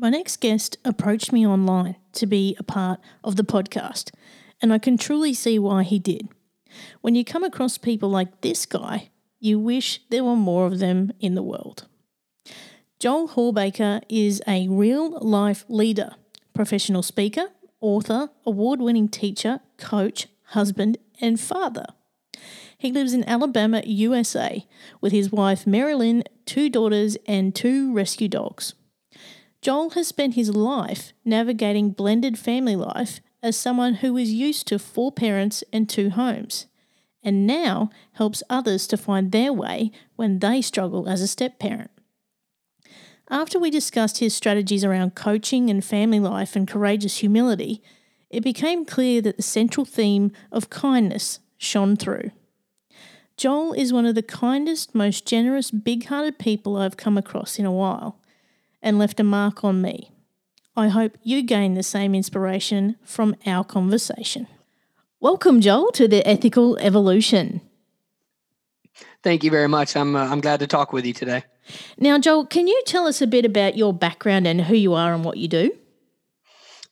My next guest approached me online to be a part of the podcast, and I can truly see why he did. When you come across people like this guy, you wish there were more of them in the world. Joel Hawbaker is a real life leader, professional speaker, author, award winning teacher, coach, husband, and father. He lives in Alabama, USA, with his wife Maryellyn, two daughters, and two rescue dogs. Joel has spent his life navigating blended family life as someone who is used to four parents and two homes, and now helps others to find their way when they struggle as a step parent. After we discussed his strategies around coaching and family life and courageous humility, it became clear that the central theme of kindness shone through. Joel is one of the kindest, most generous, big hearted people I've come across in a while and left a mark on me. I hope you gain the same inspiration from our conversation. Welcome, Joel, to the Ethical Evolution. Thank you very much. I'm uh, I'm glad to talk with you today. Now, Joel, can you tell us a bit about your background and who you are and what you do?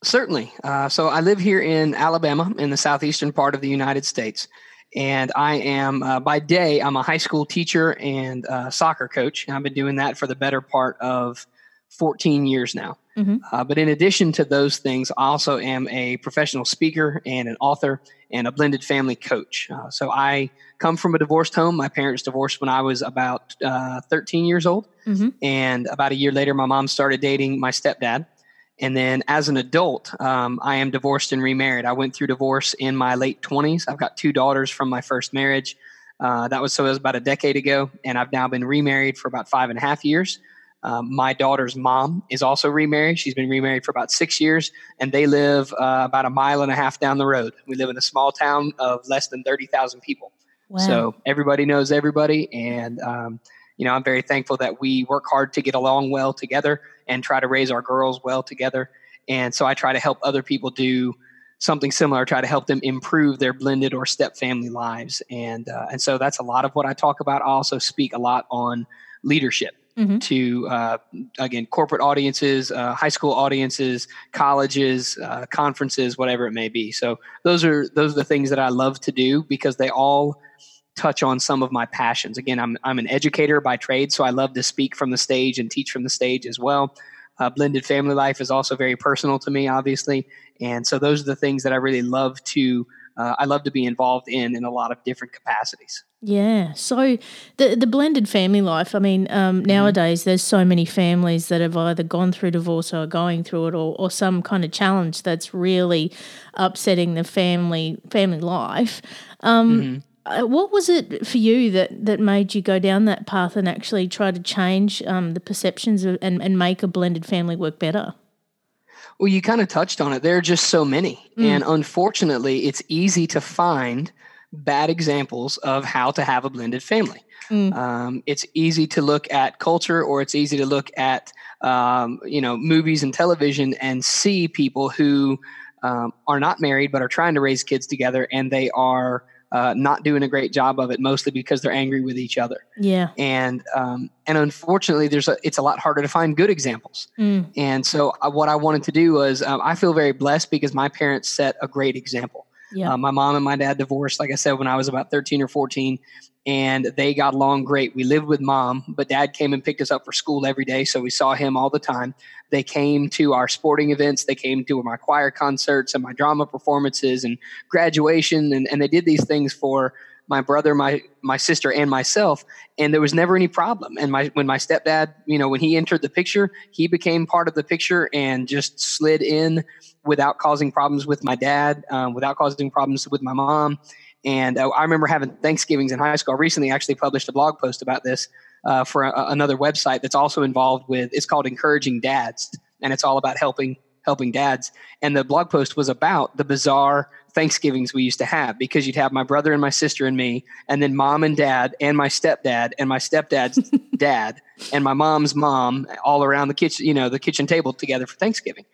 Certainly. Uh, so I live here in Alabama, in the southeastern part of the United States, and I am uh, by day I'm a high school teacher and uh, soccer coach. And I've been doing that for the better part of 14 years now. Mm-hmm. Uh, but in addition to those things, I also am a professional speaker and an author and a blended family coach. Uh, so I come from a divorced home. My parents divorced when I was about uh, 13 years old. Mm-hmm. And about a year later, my mom started dating my stepdad. And then as an adult, um, I am divorced and remarried. I went through divorce in my late 20s. I've got two daughters from my first marriage. Uh, that was so it was about a decade ago. And I've now been remarried for about five and a half years. Um, my daughter's mom is also remarried. She's been remarried for about six years, and they live uh, about a mile and a half down the road. We live in a small town of less than 30,000 people. Wow. So everybody knows everybody. And, um, you know, I'm very thankful that we work hard to get along well together and try to raise our girls well together. And so I try to help other people do something similar, try to help them improve their blended or step family lives. And, uh, and so that's a lot of what I talk about. I also speak a lot on leadership mm-hmm. to uh, again corporate audiences, uh, high school audiences, colleges, uh, conferences, whatever it may be. So those are those are the things that I love to do because they all touch on some of my passions. Again, I'm I'm an educator by trade, so I love to speak from the stage and teach from the stage as well. Uh, blended family life is also very personal to me, obviously, and so those are the things that I really love to uh, I love to be involved in in a lot of different capacities. Yeah. So the the blended family life. I mean, um, mm-hmm. nowadays there's so many families that have either gone through divorce or are going through it, or, or some kind of challenge that's really upsetting the family family life. Um, mm-hmm. Uh, what was it for you that, that made you go down that path and actually try to change um, the perceptions of, and, and make a blended family work better? Well, you kind of touched on it. There are just so many. Mm. And unfortunately, it's easy to find bad examples of how to have a blended family. Mm. Um, it's easy to look at culture or it's easy to look at, um, you know, movies and television and see people who um, are not married but are trying to raise kids together, and they are uh, not doing a great job of it, mostly because they're angry with each other. Yeah. And um, and unfortunately, there's a it's a lot harder to find good examples. Mm. And so uh, what I wanted to do was um, I feel very blessed because my parents set a great example. Yeah. Uh, my mom and my dad divorced, like I said, when I was about 13 or 14, and they got along great. We lived with mom, but dad came and picked us up for school every day. So we saw him all the time. They came to our sporting events, they came to my choir concerts and my drama performances and graduation, and, and they did these things for my brother, my my sister, and myself, and there was never any problem. And my when my stepdad, you know, when he entered the picture, he became part of the picture and just slid in without causing problems with my dad, um, without causing problems with my mom. And uh, I remember having Thanksgivings in high school. I recently actually published a blog post about this uh, for a, another website that's also involved with. It's called Encouraging Dads, and it's all about helping helping dads. And the blog post was about the bizarre Thanksgivings we used to have because you'd have my brother and my sister and me, and then mom and dad, and my stepdad, and my stepdad's dad, and my mom's mom all around the kitchen, you know, the kitchen table together for Thanksgiving.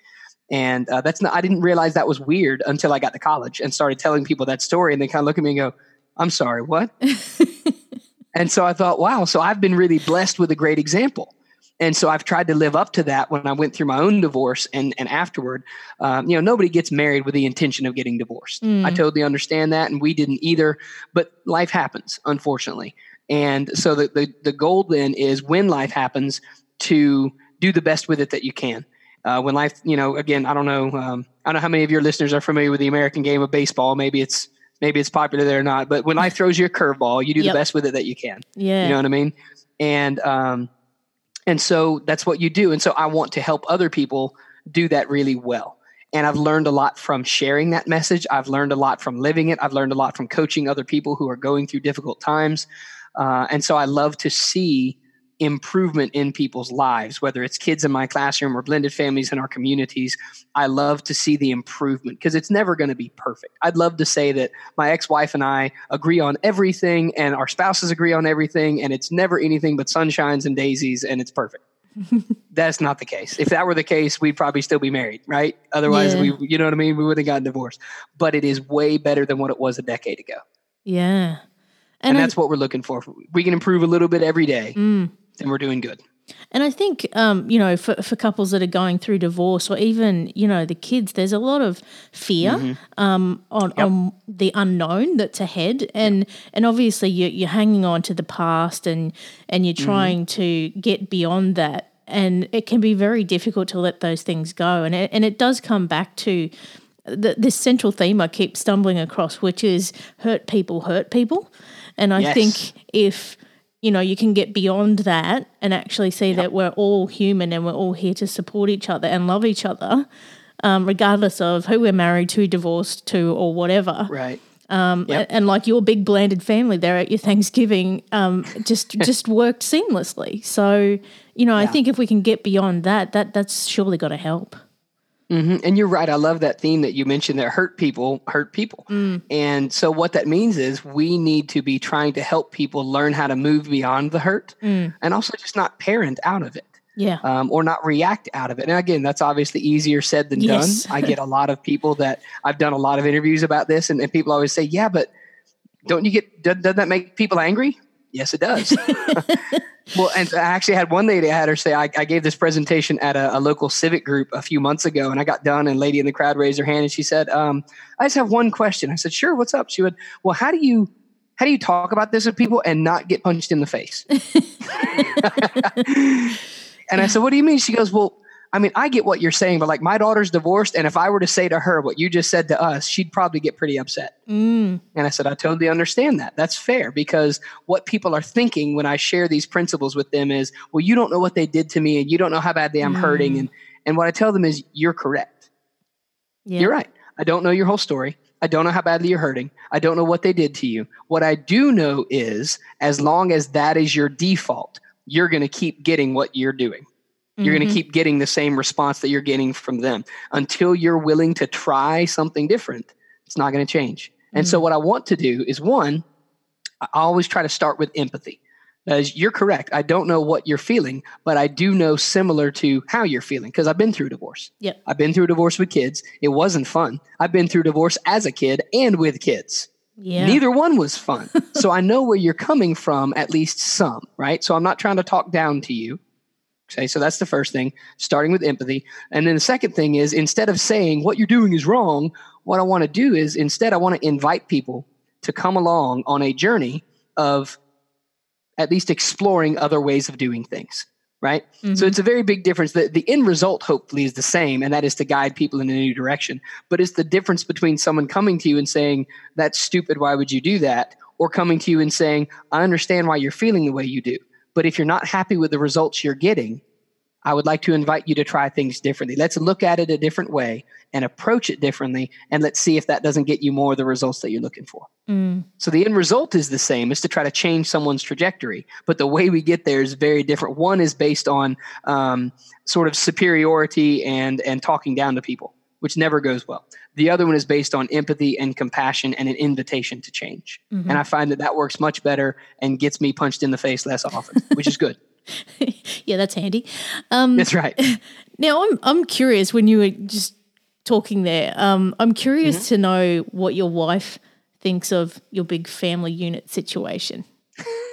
And uh, that's not, I didn't realize that was weird until I got to college and started telling people that story. And they kind of look at me and go, I'm sorry, what? and so I thought, wow, so I've been really blessed with a great example. And so I've tried to live up to that when I went through my own divorce and, and afterward. Um, you know, nobody gets married with the intention of getting divorced. Mm. I totally understand that, and we didn't either. But life happens, unfortunately. And so the, the, the goal then is when life happens to do the best with it that you can. Uh, when life, you know, again, I don't know, um, I don't know how many of your listeners are familiar with the American game of baseball. Maybe it's maybe it's popular there or not. But when life throws you a curveball, you do Yep. the best with it that you can. Yeah. You know what I mean? And um, and so that's what you do. And so I want to help other people do that really well. And I've learned a lot from sharing that message. I've learned a lot from living it. I've learned a lot from coaching other people who are going through difficult times. Uh, and so I love to see improvement in people's lives, whether it's kids in my classroom or blended families in our communities. I love to see the improvement because it's never going to be perfect. I'd love to say that my ex wife and I agree on everything and our spouses agree on everything and it's never anything but sunshines and daisies and it's perfect. That's not the case. If that were the case, we'd probably still be married, right? Otherwise, Yeah. we, you know what I mean? We would have gotten divorced. But it is way better than what it was a decade ago. Yeah. And, I- that's what we're looking for. We can improve a little bit every day, Mm. Then we're doing good. And I think, um, you know, for, for couples that are going through divorce or even, you know, the kids, there's a lot of fear um, on, on the unknown that's ahead. And and obviously you're, you're hanging on to the past and, and you're trying to get beyond that. And it can be very difficult to let those things go. And it, and it does come back to the, this central theme I keep stumbling across, which is hurt people hurt people. And I Yes. think if you know you can get beyond that and actually see that we're all human and we're all here to support each other and love each other, um, regardless of who we're married to, divorced to, or whatever. Right. Um, Yep. And like your big blended family there at your Thanksgiving, um, just just worked seamlessly. So you know, I think if we can get beyond that, that that's surely got to help. Hmm And you're right. I love that theme that you mentioned there. Hurt people hurt people. And so what that means is we need to be trying to help people learn how to move beyond the hurt and also just not parent out of it. Yeah. um, or not react out of it. And again, that's obviously easier said than Yes. done. I get a lot of people that I've done a lot of interviews about this, and, and people always say, "Yeah, but don't you get? Does, does that make people angry?" Yes, it does. well, and I actually had one lady I had her say, I, I gave this presentation at a, a local civic group a few months ago, and I got done, and lady in the crowd raised her hand, and she said, um, "I just have one question." I said, "Sure, what's up?" She went, "Well, how do you?" How do you talk about this with people and not get punched in the face? And I said, What do you mean? She goes, Well, I mean, I get what you're saying, but like my daughter's divorced. And if I were to say to her what you just said to us, she'd probably get pretty upset. Mm. And I said, I totally understand that. That's fair because what people are thinking when I share these principles with them is, Well, you don't know what they did to me and you don't know how badly I'm hurting. And, and what I tell them is, You're correct. Yeah. You're right. I don't know your whole story. I don't know how badly you're hurting. I don't know what they did to you. What I do know is, as long as that is your default, you're going to keep getting what you're doing. You're going to mm-hmm. keep getting the same response that you're getting from them until you're willing to try something different. It's not going to change. And so, mm. what I want to do is one, I always try to start with empathy. As you're correct. I don't know what you're feeling, but I do know similar to how you're feeling because I've been through divorce. Yep. I've been through divorce with kids. It wasn't fun. I've been through divorce as a kid and with kids. Yeah. Neither one was fun. so I know where you're coming from, at least some, right? So I'm not trying to talk down to you. Okay, so that's the first thing, starting with empathy. And then the second thing is instead of saying what you're doing is wrong, what I want to do is instead I want to invite people to come along on a journey of at least exploring other ways of doing things right? Mm-hmm. so it's a very big difference. The, the end result hopefully is the same and that is to guide people in a new direction. But it's the difference between someone coming to you and saying that's stupid why would you do that? or coming to you and saying i understand why you're feeling the way you do but if you're not happy with the results you're getting I would like to invite you to try things differently. Let's look at it a different way and approach it differently, and let's see if that doesn't get you more of the results that you're looking for. Mm. So the end result is the same: is to try to change someone's trajectory, but the way we get there is very different. One is based on um, sort of superiority and and talking down to people, which never goes well. The other one is based on empathy and compassion and an invitation to change. Mm-hmm. And I find that that works much better and gets me punched in the face less often, which is good. yeah, that's handy. Um, that's right. Now, I'm I'm curious when you were just talking there. Um, I'm curious mm-hmm. to know what your wife thinks of your big family unit situation.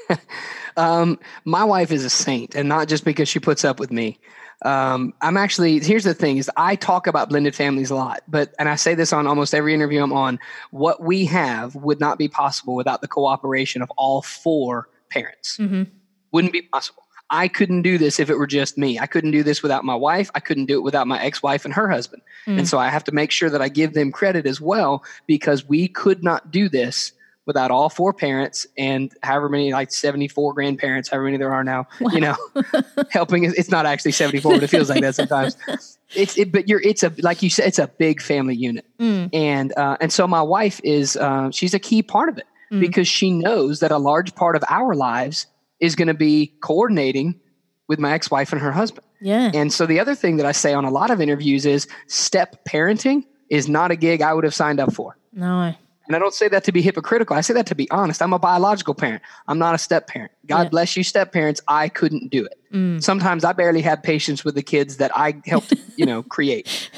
um, my wife is a saint, and not just because she puts up with me. Um, I'm actually here's the thing: is I talk about blended families a lot, but and I say this on almost every interview I'm on. What we have would not be possible without the cooperation of all four parents. Mm-hmm. Wouldn't be possible. I couldn't do this if it were just me. I couldn't do this without my wife. I couldn't do it without my ex wife and her husband. Mm. And so I have to make sure that I give them credit as well because we could not do this without all four parents and however many, like 74 grandparents, however many there are now, wow. you know, helping. It's not actually 74, but it feels like that sometimes. It's, it, but you're, it's a, like you said, it's a big family unit. Mm. And, uh, and so my wife is, uh, she's a key part of it mm. because she knows that a large part of our lives is going to be coordinating with my ex-wife and her husband. Yeah. And so the other thing that I say on a lot of interviews is step parenting is not a gig I would have signed up for. No. And I don't say that to be hypocritical. I say that to be honest. I'm a biological parent. I'm not a step parent. God yeah. bless you, step parents. I couldn't do it. Mm. Sometimes I barely have patience with the kids that I helped, you know, create.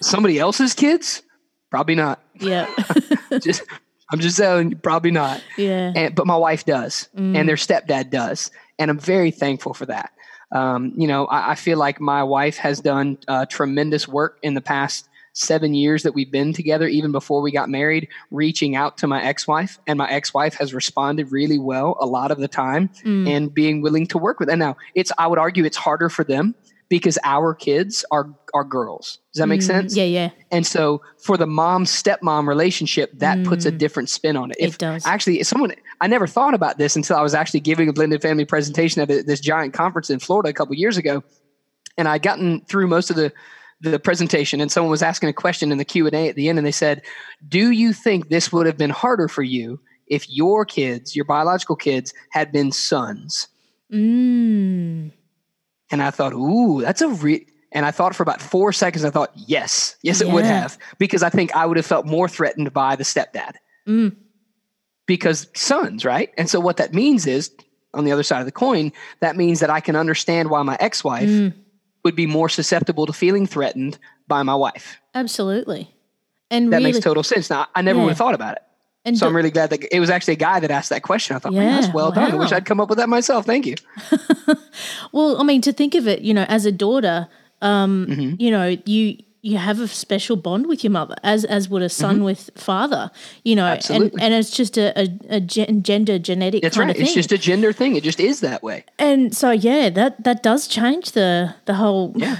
Somebody else's kids? Probably not. Yeah. just I'm just saying, probably not. Yeah. And, but my wife does, mm. and their stepdad does, and I'm very thankful for that. Um, you know, I, I, feel like my wife has done uh, tremendous work in the past seven years that we've been together, even before we got married, reaching out to my ex-wife, and my ex-wife has responded really well a lot of the time, mm. and being willing to work with. And now it's, I would argue, it's harder for them because our kids are are girls. Does that make mm, sense? Yeah, yeah. And so for the mom stepmom relationship, that mm, puts a mm. different spin on it. If, it does. Actually, someone I never thought about this until I was actually giving a blended family presentation at this giant conference in Florida a couple years ago, and I'd gotten through most of the the presentation and someone was asking a question in the q&a at the end and they said do you think this would have been harder for you if your kids your biological kids had been sons mm. And I thought, ooh, that's a re and I thought for about four seconds, I thought, yes, yes, it yeah. would have, because I think I would have felt more threatened by the stepdad. Mm. Because sons, right? And so what that means is, on the other side of the coin, that means that I can understand why my ex wife mm. Would be more susceptible to feeling threatened by my wife. Absolutely. And that really, makes total sense. Now, I never yeah. would have thought about it. And so I'm really glad that it was actually a guy that asked that question. I thought, yeah, man, that's well wow. done. I wish I'd come up with that myself. Thank you. well, I mean, to think of it, you know, as a daughter, um, mm-hmm. you know, you you have a special bond with your mother, as as would a son mm-hmm. with father. You know, Absolutely. and and it's just a, a, a gender genetic. That's kind right. Of thing. It's just a gender thing. It just is that way. And so, yeah, that that does change the the whole yeah.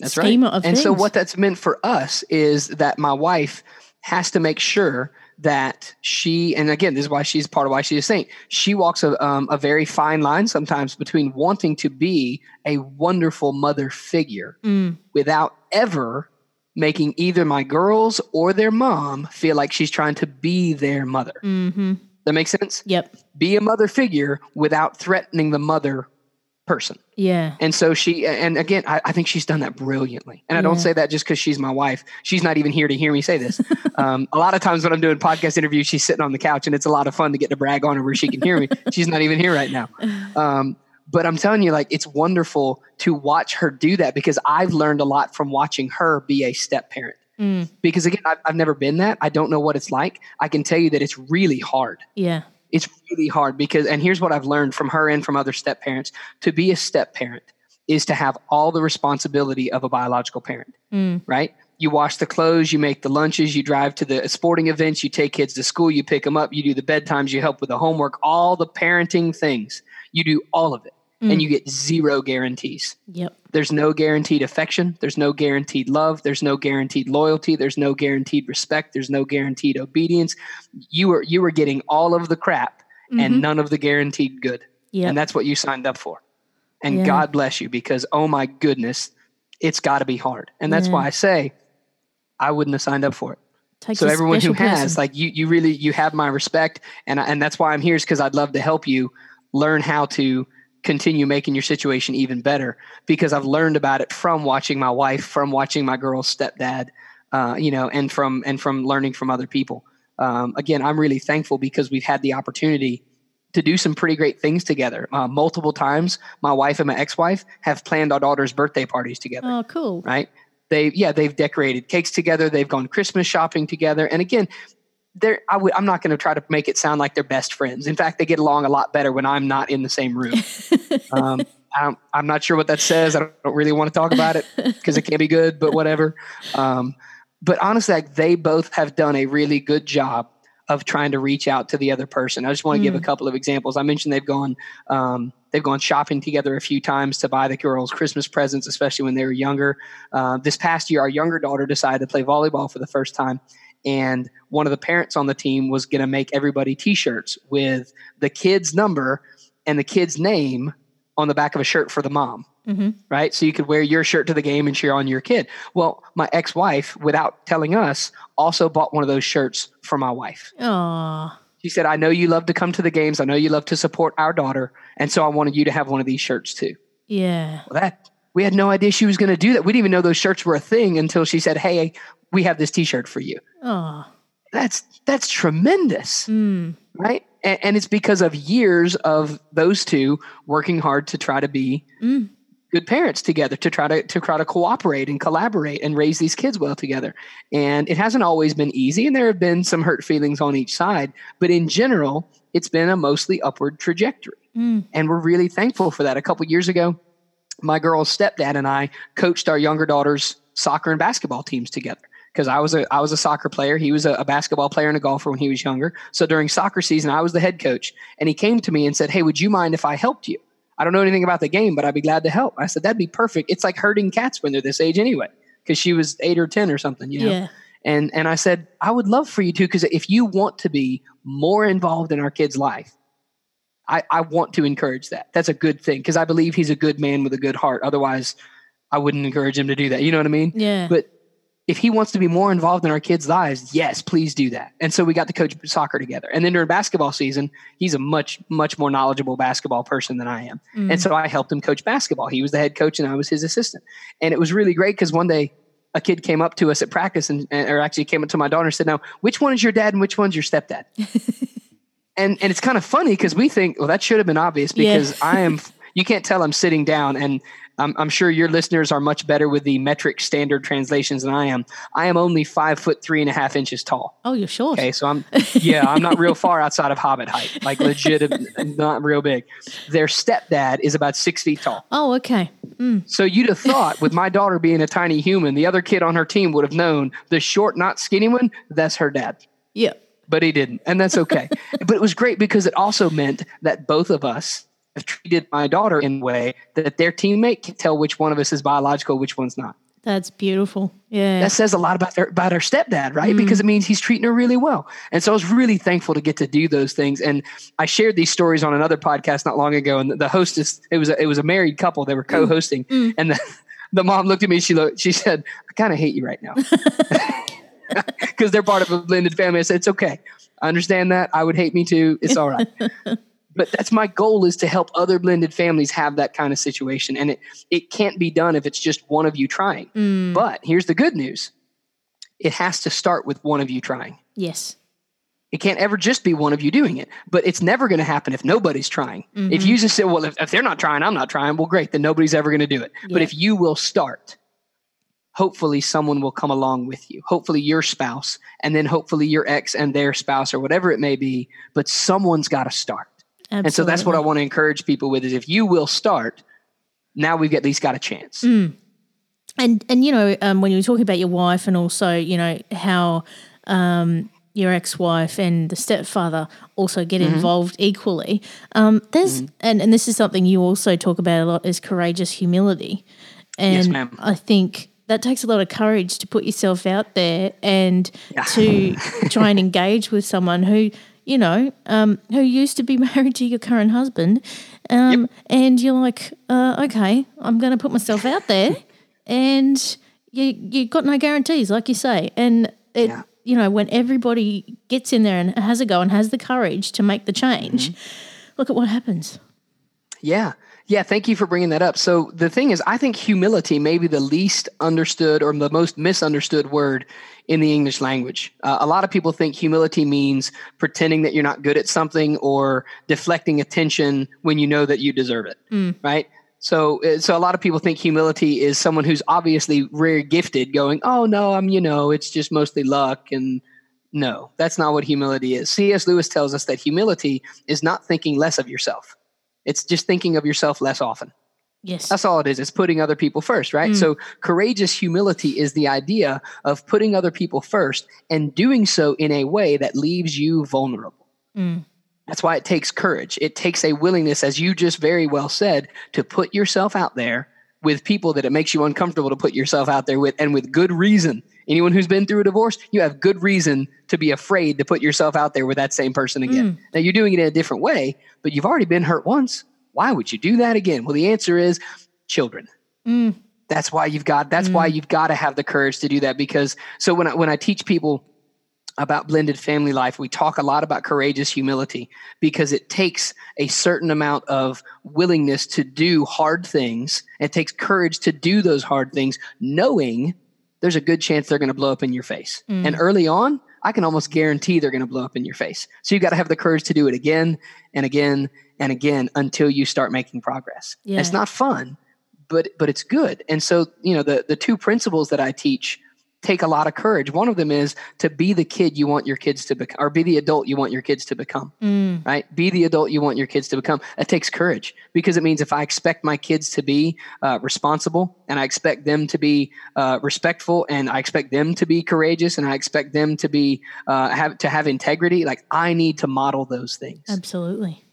That's schema right. of and things. so, what that's meant for us is that my wife has to make sure that she and again this is why she's part of why she's a saint she walks a, um, a very fine line sometimes between wanting to be a wonderful mother figure mm. without ever making either my girls or their mom feel like she's trying to be their mother mm-hmm. that makes sense yep be a mother figure without threatening the mother person. Yeah. And so she, and again, I, I think she's done that brilliantly. And I don't say that just because she's my wife. She's not even here to hear me say this. um, a lot of times when I'm doing podcast interviews, she's sitting on the couch and it's a lot of fun to get to brag on her where she can hear me. she's not even here right now. Um, but I'm telling you, like, it's wonderful to watch her do that because I've learned a lot from watching her be a step parent. Mm. Because again, I've, I've never been that. I don't know what it's like. I can tell you that it's really hard Yeah. it's really hard because and here's what i've learned from her and from other step parents to be a step parent is to have all the responsibility of a biological parent Mm. right you wash the clothes you make the lunches you drive to the sporting events you take kids to school you pick them up you do the bedtimes you help with the homework all the parenting things you do all of it Mm. and you get zero guarantees Yep. there's no guaranteed affection. There's no guaranteed love. There's no guaranteed loyalty. There's no guaranteed respect. There's no guaranteed obedience. You were you were getting all of the crap Mhm. and none of the guaranteed good. Yep. And that's what you signed up for. And Yeah. God bless you because oh my goodness, it's got to be hard. And that's Yeah. why I say I wouldn't have signed up for it. Takes so everyone who has person. like you you really you have my respect and I- and that's why I'm here is cuz I'd love to help you learn how to continue making your situation even better because I've learned about it from watching my wife, from watching my girl's stepdad, uh, you know, and from and from learning from other people. Um, again, I'm really thankful because we've had the opportunity to do some pretty great things together. Uh, multiple times, my wife and my ex-wife have planned our daughter's birthday parties together oh, cool. right? They yeah, they've decorated cakes together, they've gone Christmas shopping together, and again, they're I w- I'm not going to try to make it sound like they're best friends. In fact, they get along a lot better when I'm not in the same room. um, I'm, I'm not sure what that says. I don't, don't really want to talk about it because it can't be good, but whatever. Um, but honestly, like they both have done a really good job of trying to reach out to the other person. I just want to give a couple of examples. I mentioned they've gone um, they've gone shopping together a few times to buy the girls Christmas presents, especially when they were younger. Uh, this past year, our younger daughter decided to play volleyball for the first time, and one of the parents on the team was going to make everybody T-shirts with the kid's number and the kid's name on the back of a shirt for the mom hmm right? So you could wear your shirt to the game and cheer on your kid. Well, my ex wife, without telling us, also bought one of those shirts for my wife. Aw. She said, I know you love to come to the games. I know you love to support our daughter. And so I wanted you to have one of these shirts too. Yeah. Well, that we had no idea she was going to do that. We didn't even know those shirts were a thing until she said, Hey, we have this t shirt for you. Aw. That's that's tremendous Mm. right? And, and it's because of years of those two working hard to try to be Mm. good parents together, to try to to try to cooperate and collaborate and raise these kids well together. And it hasn't always been easy, and there have been some hurt feelings on each side. But in general, it's been a mostly upward trajectory, Mm. and we're really thankful for that. A couple years ago, my girl's stepdad and I coached our younger daughter's soccer and basketball teams together because I was a I was a soccer player. He was a, a basketball player and a golfer when he was younger. So during soccer season, I was the head coach, and he came to me and said, "Hey, would you mind if I helped you? I don't know anything about the game, but I'd be glad to help." I said, "That'd be perfect. It's like herding cats when they're this age anyway." Because she was eight or ten or something, you know. Yeah. And and I said, I would love for you to, because if you want to be more involved in our kid's life, I, I want to encourage that. That's a good thing because I believe he's a good man with a good heart. Otherwise, I wouldn't encourage him to do that. You know what I mean? Yeah. But if he wants to be more involved in our kids' lives, yes, please do that. And so we got to coach soccer together. And then during basketball season, he's a much, much more knowledgeable basketball person than I am. Mm. And so I helped him coach basketball. He was the head coach and I was his assistant. And it was really great because one day a kid came up to us at practice and, or actually came up to my daughter and said, Now, which one is your dad and which one's your stepdad? and and it's kind of funny because we think, well, that should have been obvious Yeah. because I am you can't tell I'm sitting down and I'm, I'm sure your listeners are much better with the metric standard translations than I am. I am only five foot three and a half inches tall. oh, you're short. Okay, so I'm yeah, I'm not real far outside of hobbit height, like legit, not real big. Their stepdad is about six feet tall. Oh, okay. Mm. So you'd have thought, with my daughter being a tiny human, the other kid on her team would have known the short, not skinny one. That's her dad Yeah. but he didn't, and that's okay. but it was great because it also meant that both of us have treated my daughter in a way that their teammate can tell which one of us is biological, which one's not. That's beautiful. Yeah. That says a lot about their about her stepdad, right? Because it means he's treating her really well. And so I was really thankful to get to do those things. And I shared these stories on another podcast not long ago. And the, hostess, it was a, it was a married couple. They were co-hosting, Mm. and the, the mom looked at me. She looked. She said, "I kind of hate you right now." because they're part of a blended family. I said, it's okay. I understand that. I would hate me too. It's all right. but that's my goal is to help other blended families have that kind of situation. And it, it can't be done if it's just one of you trying. Mm. But here's the good news it has to start with one of you trying. Yes. It can't ever just be one of you doing it, but it's never going to happen if nobody's trying. Mm-hmm. If you just say, well, if, if, they're not trying, I'm not trying, well, great, then nobody's ever going to do it. Yeah. But if you will start, hopefully someone will come along with you, hopefully your spouse, and then hopefully your ex and their spouse or whatever it may be, but someone's got to start. Absolutely. And so that's what I want to encourage people with is if you will start, now we've at least got a chance. Mm. And and you know um, when you were talking about your wife and also you know how um, your ex-wife and the stepfather also get Mm-hmm. involved equally. Um, there's and and this is something you also talk about a lot is courageous humility. And Yes, ma'am. I think that takes a lot of courage to put yourself out there and Yeah. to try and engage with someone who you know um, who used to be married to your current husband, um, and you're like, uh, okay, I'm going to put myself out there, and you you got no guarantees, like you say, and it. Yeah. You know, when everybody gets in there and has a go and has the courage to make the change, Mm-hmm. look at what happens. Yeah. Yeah. Thank you for bringing that up. So the thing is, I think humility may be the least understood or the most misunderstood word in the English language. Uh, a lot of people think humility means pretending that you're not good at something or deflecting attention when you know that you deserve it. Right. So, uh, so a lot of people think humility is someone who's obviously very gifted, going, "Oh no, I'm you know, it's just mostly luck." And no, that's not what humility is. C.S. Lewis tells us that humility is not thinking less of yourself. It's just thinking of yourself less often. Yes. That's all it is. It's putting other people first, right? So, courageous humility is the idea of putting other people first and doing so in a way that leaves you vulnerable. Mm. That's why it takes courage. It takes a willingness, as you just very well said, to put yourself out there with people that it makes you uncomfortable to put yourself out there with, and with good reason. Anyone who's been through a divorce, you have good reason to be afraid to put yourself out there with that same person again. Now, you're doing it in a different way, but you've already been hurt once. Why would you do that again? Well, the answer is children. Mm. That's why you've got. That's why you've got to have the courage to do that. Because so when I, when I teach people about blended family life, we talk a lot about courageous humility because it takes a certain amount of willingness to do hard things. It takes courage to do those hard things, knowing there's a good chance they're going to blow up in your face. Mm. And early on, I can almost guarantee they're going to blow up in your face. So you got to have the courage to do it again and again and again until you start making progress. Yeah. It's not fun, but but it's good. And so, you know, the the two principles that I teach take a lot of courage. One of them is to be the kid you want your kids to become or be the adult you want your kids to become. Mm. Right? Be the adult you want your kids to become. That takes courage because it means if I expect my kids to be uh, responsible and I expect them to be uh, respectful and I expect them to be courageous and I expect them to be uh, have to have integrity, like I need to model those things. Absolutely.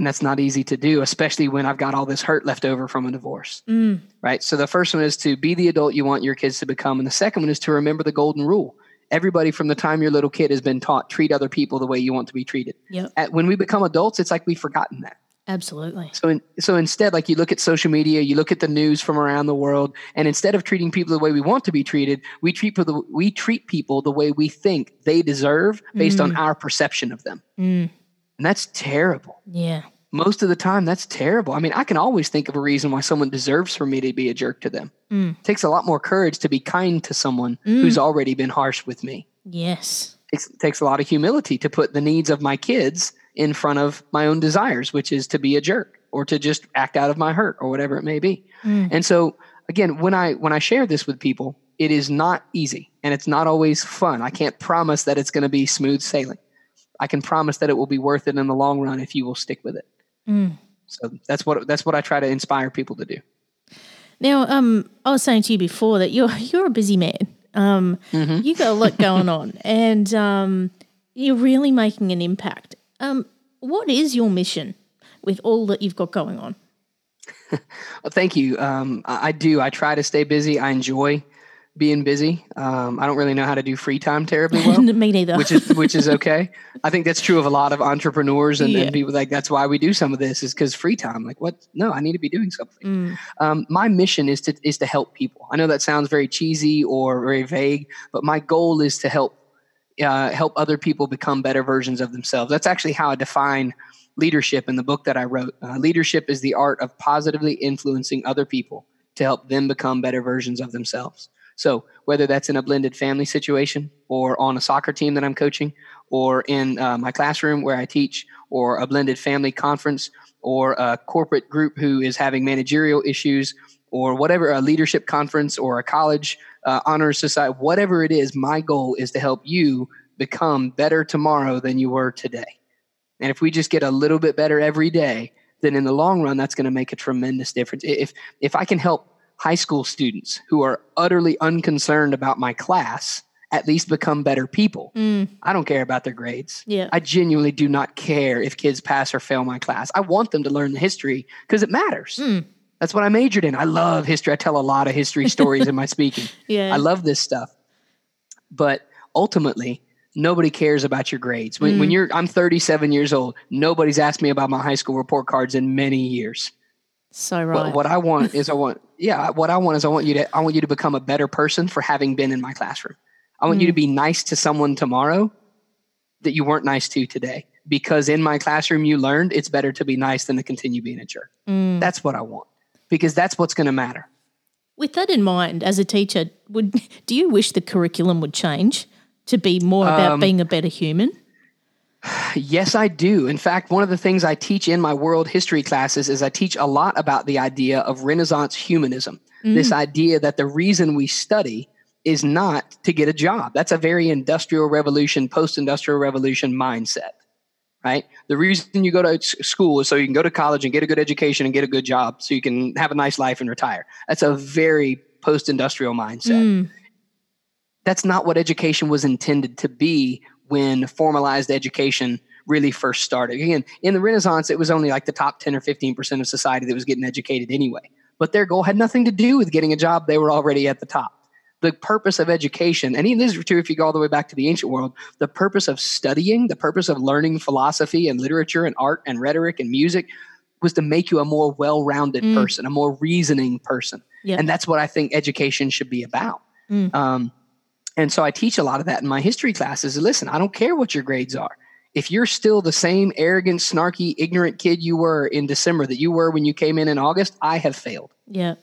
And that's not easy to do, especially when I've got all this hurt left over from a divorce. Mm. Right. So the first one is to be the adult you want your kids to become. And the second one is to remember the golden rule. Everybody from the time your little kid has been taught, treat other people the way you want to be treated. Yep. At, when we become adults, it's like we've forgotten that. Absolutely. So, in, so instead, like you look at social media, you look at the news from around the world, and instead of treating people the way we want to be treated, we treat people the, we treat people the way we think they deserve based on our perception of them, Mm. And that's terrible. Yeah. Most of the time, that's terrible. I mean, I can always think of a reason why someone deserves for me to be a jerk to them. Mm. It takes a lot more courage to be kind to someone who's already been harsh with me. Yes. It takes a lot of humility to put the needs of my kids in front of my own desires, which is to be a jerk or to just act out of my hurt or whatever it may be. Mm. And so again, when I when I share this with people, it is not easy and it's not always fun. I can't promise that it's going to be smooth sailing. I can promise that it will be worth it in the long run if you will stick with it. Mm. So that's what that's what I try to inspire people to do. Now, um, I was saying to you before that you're you're a busy man. Um, Mm-hmm. you got a lot going on, and um, you're really making an impact. Um, what is your mission with all that you've got going on? Well, thank you. Um, I, I do. I try to stay busy. I enjoy being busy. Um, I don't really know how to do free time terribly well. Me neither. which is which is okay. I think that's true of a lot of entrepreneurs and, Yeah. and people like that's why we do some of this is because free time. Like what? No, I need to be doing something. Mm. Um, my mission is to is to help people. I know that sounds very cheesy or very vague, but my goal is to help uh, help other people become better versions of themselves. That's actually how I define leadership in the book that I wrote. Uh, leadership is the art of positively influencing other people to help them become better versions of themselves. So, whether that's in a blended family situation or on a soccer team that I'm coaching, or in uh, my classroom where I teach, or a blended family conference, or a corporate group who is having managerial issues, or whatever, a leadership conference, or a college uh, honors society, whatever it is, my goal is to help you become better tomorrow than you were today. And if we just get a little bit better every day, then in the long run, that's going to make a tremendous difference. If if I can help high school students who are utterly unconcerned about my class at least become better people. Mm. I don't care about their grades. Yeah. I genuinely do not care if kids pass or fail my class. I want them to learn the history because it matters. Mm. That's what I majored in. I love history. I tell a lot of history stories in my speaking. Yeah. I love this stuff. But ultimately, nobody cares about your grades. When, mm. when you're, I'm 37 years old. Nobody's asked me about my high school report cards in many years. So right. What, what I want is I want, yeah, what I want is I want you to, I want you to become a better person for having been in my classroom. I want mm. you to mm. be nice to someone tomorrow that you weren't nice to today. Because in my classroom, you learned it's better to be nice than to continue being a jerk. Mm. That's what I want because that's what's going to matter. With that in mind, as a teacher, would do you wish the curriculum would change to be more about um, being a better human? Yes, I do. In fact, one of the things I teach in my world history classes is I teach a lot about the idea of Renaissance humanism. Mm. This idea that the reason we study is not to get a job. That's a very industrial revolution, post industrial revolution mindset right? The reason you go to school is so you can go to college and get a good education and get a good job so you can have a nice life and retire. That's a very post industrial mindset. Mm. That's not what education was intended to be when formalized education really first started. Again, in the Renaissance, it was only like the top 10 or 15% of society that was getting educated anyway. But their goal had nothing to do with getting a job. They were already at the top the purpose of education, and even this is true if you go all the way back to the ancient world, the purpose of studying, the purpose of learning philosophy and literature and art and rhetoric and music was to make you a more well rounded mm. person, a more reasoning person. Yep. And that's what I think education should be about. Mm. Um, and so I teach a lot of that in my history classes. Listen, I don't care what your grades are. If you're still the same arrogant, snarky, ignorant kid you were in December that you were when you came in in August, I have failed. Yeah.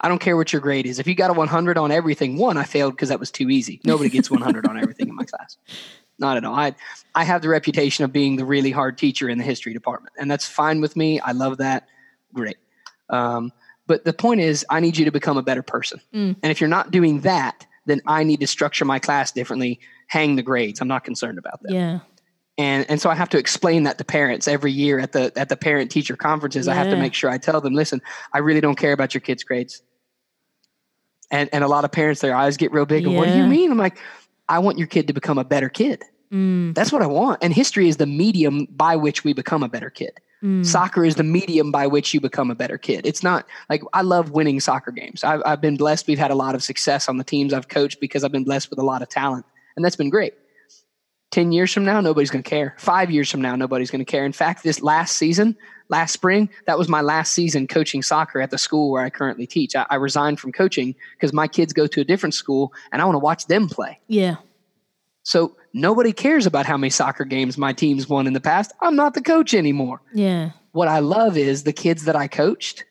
I don't care what your grade is. If you got a 100 on everything, one, I failed because that was too easy. Nobody gets 100 on everything in my class. Not at all. I, I have the reputation of being the really hard teacher in the history department, and that's fine with me. I love that. Great. Um, but the point is, I need you to become a better person. Mm. And if you're not doing that, then I need to structure my class differently, hang the grades. I'm not concerned about that. Yeah. And, and so I have to explain that to parents every year at the at the parent teacher conferences. Yeah. I have to make sure I tell them, listen, I really don't care about your kids' grades and and a lot of parents their eyes get real big yeah. what do you mean i'm like i want your kid to become a better kid mm. that's what i want and history is the medium by which we become a better kid mm. soccer is the medium by which you become a better kid it's not like i love winning soccer games I've, I've been blessed we've had a lot of success on the teams i've coached because i've been blessed with a lot of talent and that's been great 10 years from now, nobody's going to care. Five years from now, nobody's going to care. In fact, this last season, last spring, that was my last season coaching soccer at the school where I currently teach. I, I resigned from coaching because my kids go to a different school and I want to watch them play. Yeah. So nobody cares about how many soccer games my team's won in the past. I'm not the coach anymore. Yeah. What I love is the kids that I coached,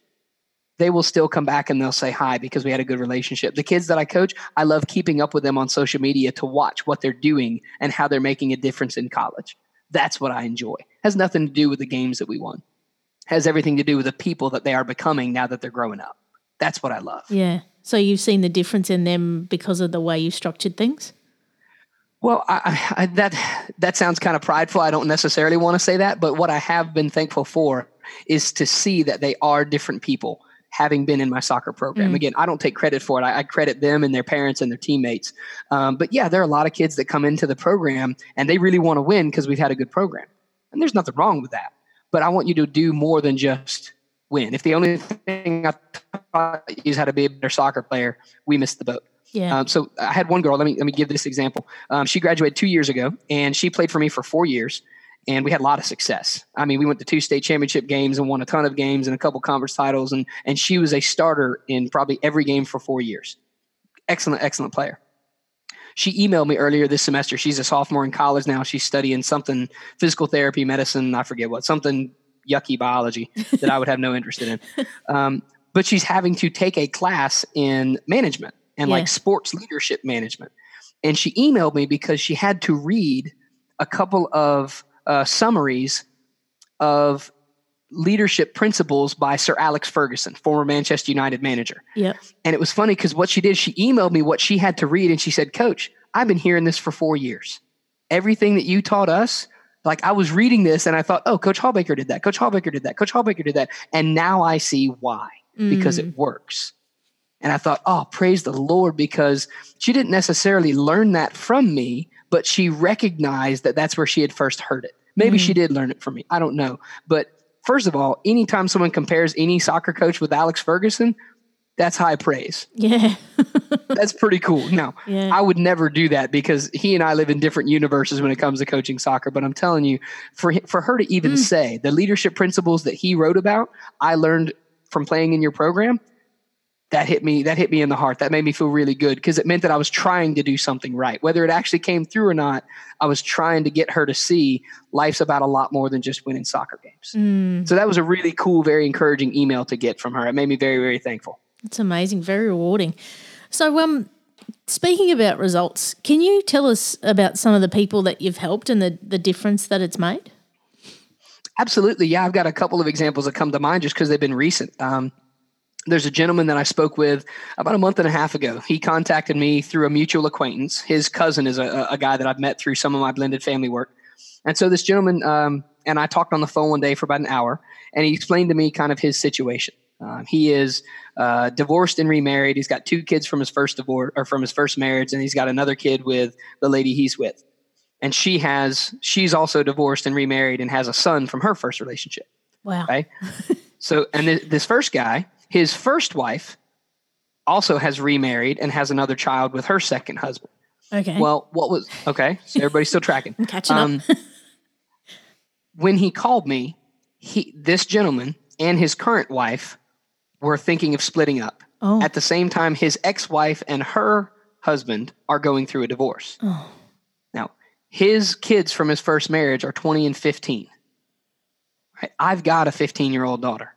they will still come back and they'll say hi because we had a good relationship. The kids that I coach, I love keeping up with them on social media to watch what they're doing and how they're making a difference in college. That's what I enjoy. Has nothing to do with the games that we won has everything to do with the people that they are becoming now that they're growing up. That's what I love. Yeah. So you've seen the difference in them because of the way you structured things? Well, I, I, that that sounds kind of prideful. I don't necessarily want to say that, but what I have been thankful for is to see that they are different people, having been in my soccer program. Mm. Again, I don't take credit for it. I, I, credit them and their parents and their teammates. Um, but yeah, there are a lot of kids that come into the program and they really want to win because we've had a good program, and there's nothing wrong with that but I want you to do more than just win. If the only thing I taught you is how to be a better soccer player, we missed the boat. Yeah. Um, so I had one girl. Let me let me give this example. Um, she graduated two years ago, and she played for me for four years, and we had a lot of success. I mean, we went to two state championship games and won a ton of games and a couple conference titles, and and she was a starter in probably every game for four years. Excellent, excellent player. She emailed me earlier this semester. She's a sophomore in college now. She's studying something physical therapy, medicine, I forget what, something yucky biology that I would have no interest in. Um, but she's having to take a class in management and Yeah. like sports leadership management. And she emailed me because she had to read a couple of uh, summaries of leadership principles by Sir Alex Ferguson, former Manchester United manager. Yep. And it was funny because what she did, she emailed me what she had to read, and she said, Coach, I've been hearing this for four years. Everything that you taught us, like I was reading this and I thought, oh, Coach Hawbaker did that. Coach Hawbaker did that. Coach Hawbaker did that. And now I see why, because Mm. it works. And I thought, oh, praise the Lord, because she didn't necessarily learn that from me, but she recognized that that's where she had first heard it. Maybe she mm. did learn it from me. I don't know. But first of all, anytime someone compares any soccer coach with Alex Ferguson, that's high praise. Yeah. That's pretty cool. Now, Yeah. I would never do that because he and I live in different universes when it comes to coaching soccer. But I'm telling you, for for her to even mm. say the leadership principles that he wrote about, I learned from playing in your program. That hit me. That hit me in the heart. That made me feel really good because it meant that I was trying to do something right. Whether it actually came through or not, I was trying to get her to see life's about a lot more than just winning soccer games. Mm, So that was a really cool, very encouraging email to get from her. It made me very, very thankful. it's amazing. Very rewarding. So, um, speaking about results, can you tell us about some of the people that you've helped and the, the difference that it's made? Absolutely. Yeah, I've got a couple of examples that come to mind just because they've been recent. Um, there's a gentleman that I spoke with about a month and a half ago. He contacted me through a mutual acquaintance. His cousin is a, a guy that I've met through some of my blended family work. And so this gentleman um, and I talked on the phone one day for about an hour, and he explained to me kind of his situation. Um, he is uh, divorced and remarried. He's got two kids from his first divorce or from his first marriage, and he's got another kid with the lady he's with. And she has she's also divorced and remarried and has a son from her first relationship. Wow. Okay. so, and th- this first guy, his first wife, also has remarried and has another child with her second husband. Okay. Well, what was okay? So everybody's still tracking. I'm catching up. Um, when he called me, he this gentleman and his current wife were thinking of splitting up. Oh. At the same time, his ex-wife and her husband are going through a divorce. Oh. Now, his kids from his first marriage are 20 and 15. Right? I've got a 15-year-old daughter.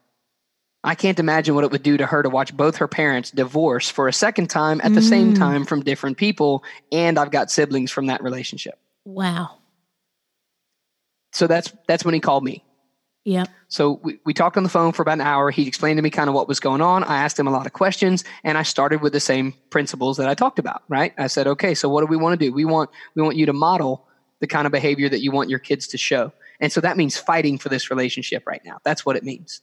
I can't imagine what it would do to her to watch both her parents divorce for a second time at the same Mm. time from different people, and I've got siblings from that relationship. Wow. So that's that's when he called me. Yep. So we, we talked on the phone for about an hour. He explained to me kind of what was going on. I asked him a lot of questions and I started with the same principles that I talked about, right? I said, okay, so what do we want to do? We want we want you to model the kind of behavior that you want your kids to show. And so that means fighting for this relationship right now. That's what it means.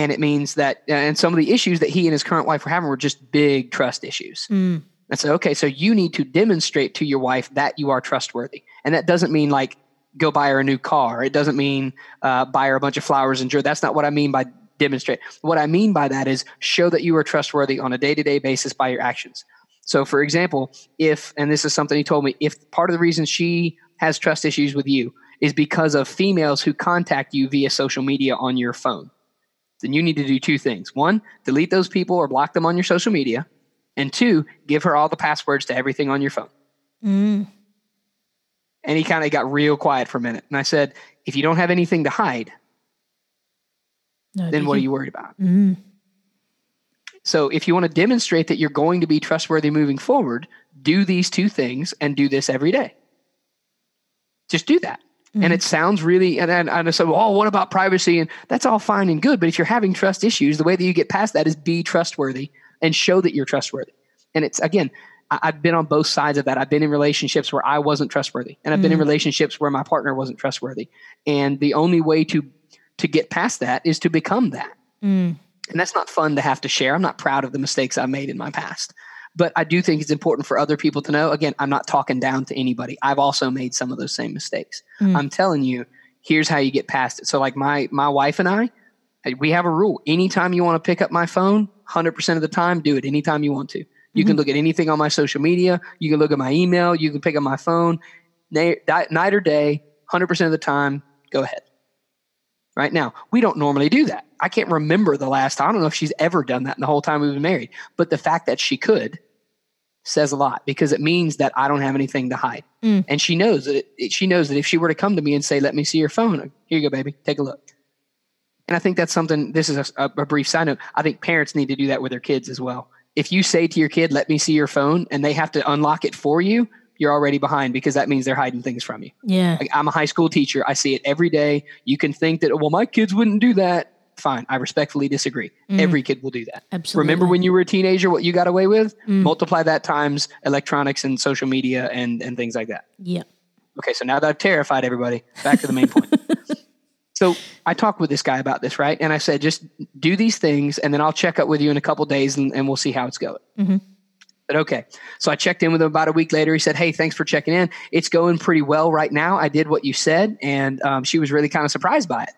And it means that and some of the issues that he and his current wife were having were just big trust issues. Mm. I said, okay, so you need to demonstrate to your wife that you are trustworthy. And that doesn't mean like go buy her a new car. It doesn't mean uh, buy her a bunch of flowers and jewelry. That's not what I mean by demonstrate. What I mean by that is show that you are trustworthy on a day to day basis by your actions. So, for example, if, and this is something he told me, if part of the reason she has trust issues with you is because of females who contact you via social media on your phone, then you need to do two things. One, delete those people or block them on your social media. And two, give her all the passwords to everything on your phone. Mm. And he kind of got real quiet for a minute. And I said, if you don't have anything to hide, No, then what are you worried about? Mm. So if you want to demonstrate that you're going to be trustworthy moving forward, do these two things and do this every day. Just do that. And it sounds really, and, and, and I said, well, oh, what about privacy? And that's all fine and good. But if you're having trust issues, the way that you get past that is be trustworthy and show that you're trustworthy. And it's, again, I, I've been on both sides of that. I've been in relationships where I wasn't trustworthy, and I've been in relationships where my partner wasn't trustworthy. And the only way to to get past that is to become that. Mm. And that's not fun to have to share. I'm not proud of the mistakes I've made in my past. But I do think it's important for other people to know. Again, I'm not talking down to anybody. I've also made some of those same mistakes. Mm. I'm telling you, here's how you get past it. So like my my wife and I, we have a rule. Anytime you want to pick up my phone, 100% of the time, do it anytime you want to. You can look at anything on my social media. You can look at my email. You can pick up my phone. Night, night or day, 100% of the time, go ahead. Right now, we don't normally do that. I can't remember the last time. I don't know if she's ever done that in the whole time we've been married. But the fact that she could says a lot because it means that I don't have anything to hide. Mm. And she knows that it, it- she knows that if she were to come to me and say, "Let me see your phone," here you go, baby, take a look. And I think that's something. This is a, a brief side note. I think parents need to do that with their kids as well. If you say to your kid, "Let me see your phone," and they have to unlock it for you, you're already behind because that means they're hiding things from you. Yeah. Like, I'm a high school teacher. I see it every day. You can think that, well, my kids wouldn't do that. Fine. I respectfully disagree. Mm. Every kid will do that. Absolutely. Remember when you were a teenager, what you got away with? Mm. Multiply that times electronics and social media and, and things like that. Yeah. Okay, so now that I've terrified everybody, back to the main point. So I talked with this guy about this, right? And I said, just do these things, and then I'll check up with you in a couple days, and, and we'll see how it's going. Mhm. But okay, so I checked in with him about a week later. He said, "Hey, thanks for checking in. It's going pretty well right now. I did what you said, and um, she was really kind of surprised by it."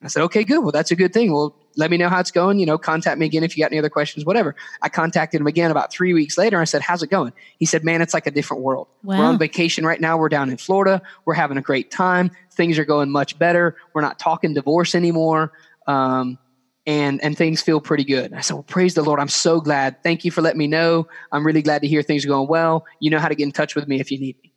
I said, "Okay, good. Well, that's a good thing. Well, let me know how it's going. You know, contact me again if you got any other questions, whatever." I contacted him again about three weeks later. I said, "How's it going?" He said, "Man, it's like a different world. We're on vacation right now. We're down in Florida. We're having a great time. Things are going much better. We're not talking divorce anymore. Um, and and things feel pretty good. I said, Well, praise the Lord. I'm so glad. Thank you for letting me know. I'm really glad to hear things are going well. You know how to get in touch with me if you need me.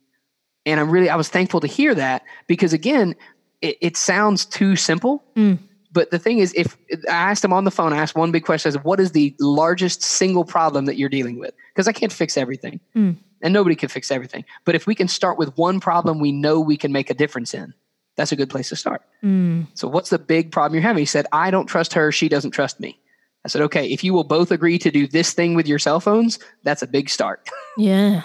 And I'm really I was thankful to hear that because again, it, it sounds too simple. Mm. But the thing is, if I asked him on the phone, I asked one big question: I said, "What is the largest single problem that you're dealing with?" Because I can't fix everything, Mm. and nobody can fix everything. But if we can start with one problem we know we can make a difference in, that's a good place to start. Mm. So, what's the big problem you're having? He said, I don't trust her. She doesn't trust me. I said, okay, if you will both agree to do this thing with your cell phones, that's a big start Yeah.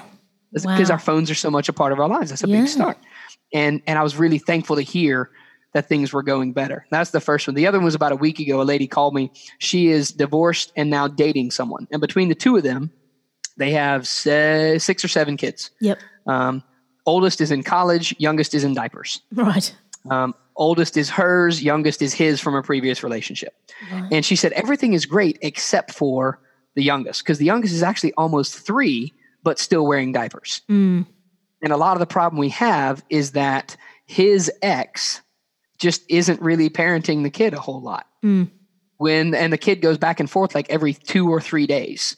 because Wow. our phones are so much a part of our lives. That's a Yeah. big start. And, and I was really thankful to hear that things were going better. That's the first one. The other one was about a week ago. A lady called me. She is divorced and now dating someone. And between the two of them, they have se- six or seven kids. Yep. Um, oldest is in college, youngest is in diapers. Right. Um, oldest is hers, youngest is his from a previous relationship. Right. And she said everything is great except for the youngest, because the youngest is actually almost three, but still wearing diapers. Mm. And a lot of the problem we have is that his ex just isn't really parenting the kid a whole lot. Mm. When and the kid goes back and forth like every two or three days.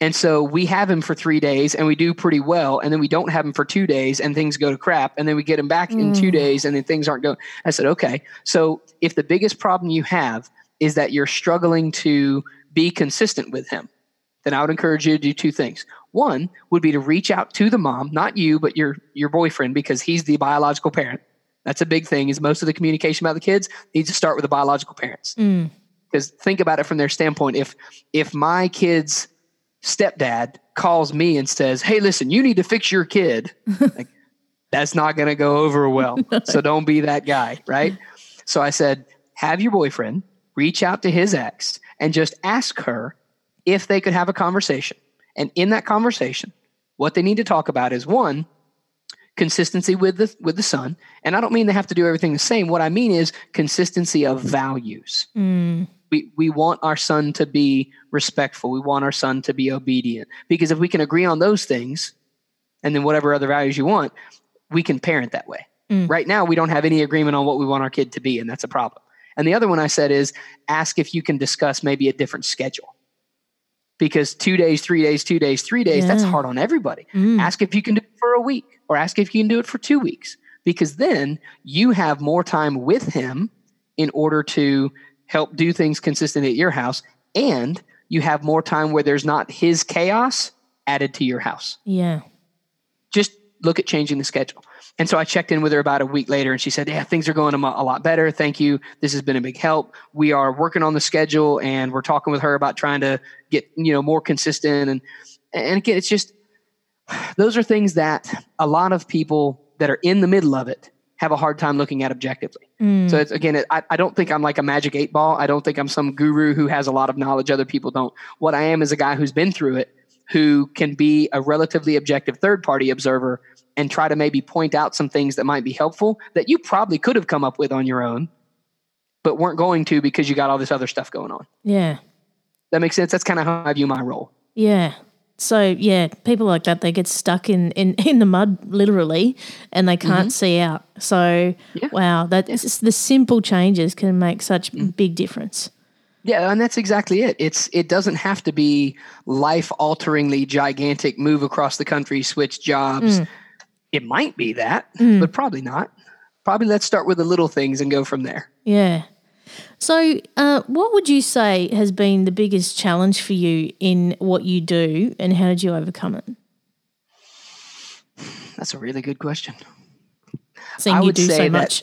And so we have him for three days and we do pretty well. And then we don't have him for two days and things go to crap. And then we get him back in two Mm. days and then things aren't going. I said, okay. So if the biggest problem you have is that you're struggling to be consistent with him, then I would encourage you to do two things. One would be to reach out to the mom, not you, but your your boyfriend, because he's the biological parent. That's a big thing. Is most of the communication about the kids needs to start with the biological parents Mm. because think about it from their standpoint if if my kid's stepdad calls me and says hey listen you need to fix your kid. Like, that's not going to go over well. So don't be that guy right? So i said have your boyfriend reach out to his ex and just ask her if they could have a conversation. And in that conversation what they need to talk about is one consistency with the with the son. And i don't mean they have to do everything the same. What i mean is consistency of values. Mm. We we want our son to be respectful. We want our son to be obedient. Because if we can agree on those things and then whatever other values you want we can parent that way. Mm. right now we don't have any agreement on what we want our kid to be and that's a problem. And the other one i said is ask if you can discuss maybe a different schedule. Because two days three days two days three days that's hard on everybody. Mm. ask if you can do it for a week or ask if you can do it for two weeks. Because then you have more time with him in order to help do things consistently at your house and you have more time where there's not his chaos added to your house. Yeah. just look at changing the schedule. And so i checked in with her about a week later and she said yeah things are going a, a lot better. Thank you. This has been a big help. We are working on the schedule and we're talking with her about trying to get you know more consistent. And and again it's just those are things that a lot of people that are in the middle of it have a hard time looking at objectively Mm. so it's again, it, I, I don't think I'm like a magic eight ball. I don't think I'm some guru who has a lot of knowledge other people don't. What I am is a guy who's been through it, who can be a relatively objective third party observer and try to maybe point out some things that might be helpful that you probably could have come up with on your own, but weren't going to because you got all this other stuff going on. yeah. That makes sense. That's kind of how I view my role. Yeah. So yeah, people like that they get stuck in in, in the mud literally, and they can't see out. So Yeah. wow, that it's just the simple changes can make such big difference. Yeah, and that's exactly it. It's it doesn't have to be life alteringly gigantic move across the country, switch jobs. Mm. It might be that, Mm. but probably not. Probably let's start with the little things and go from there. Yeah. So, uh, what would you say has been the biggest challenge for you in what you do, and how did you overcome it? That's a really good question. Seeing I you would do so say that-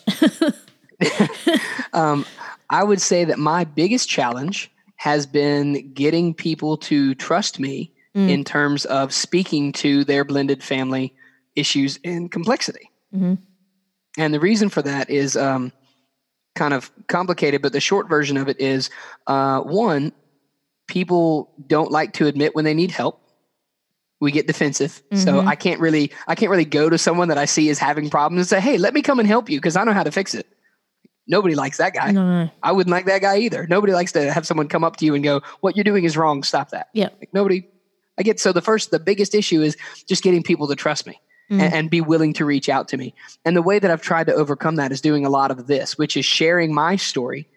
Um, I would say that my biggest challenge has been getting people to trust me Mm. in terms of speaking to their blended family issues and complexity. Mhm. And the reason for that is um, kind of complicated, but the short version of it is uh, one, people don't like to admit when they need help. We get defensive, so Mhm. I can't really, I can't really go to someone that I see is having problems and say, "Hey, let me come and help you," because I know how to fix it. Nobody likes that guy. no. I wouldn't like that guy either. Nobody likes to have someone come up to you and go, "What you're doing is wrong. Stop that." Yeah. Like nobody. I get so the first, the biggest issue is just getting people to trust me Mm. and, and be willing to reach out to me. And the way that I've tried to overcome that is doing a lot of this, which is sharing my story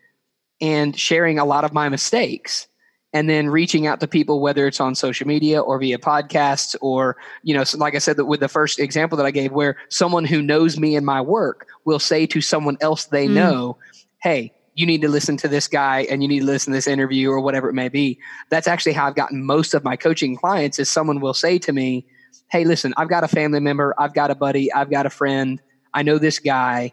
and sharing a lot of my mistakes and then reaching out to people whether it's on social media or via podcasts or you know like i said that with the first example that i gave where someone who knows me and my work will say to someone else they Mm. know hey you need to listen to this guy and you need to listen to this interview or whatever it may be that's actually how i've gotten most of my coaching clients is someone will say to me hey listen i've got a family member i've got a buddy i've got a friend i know this guy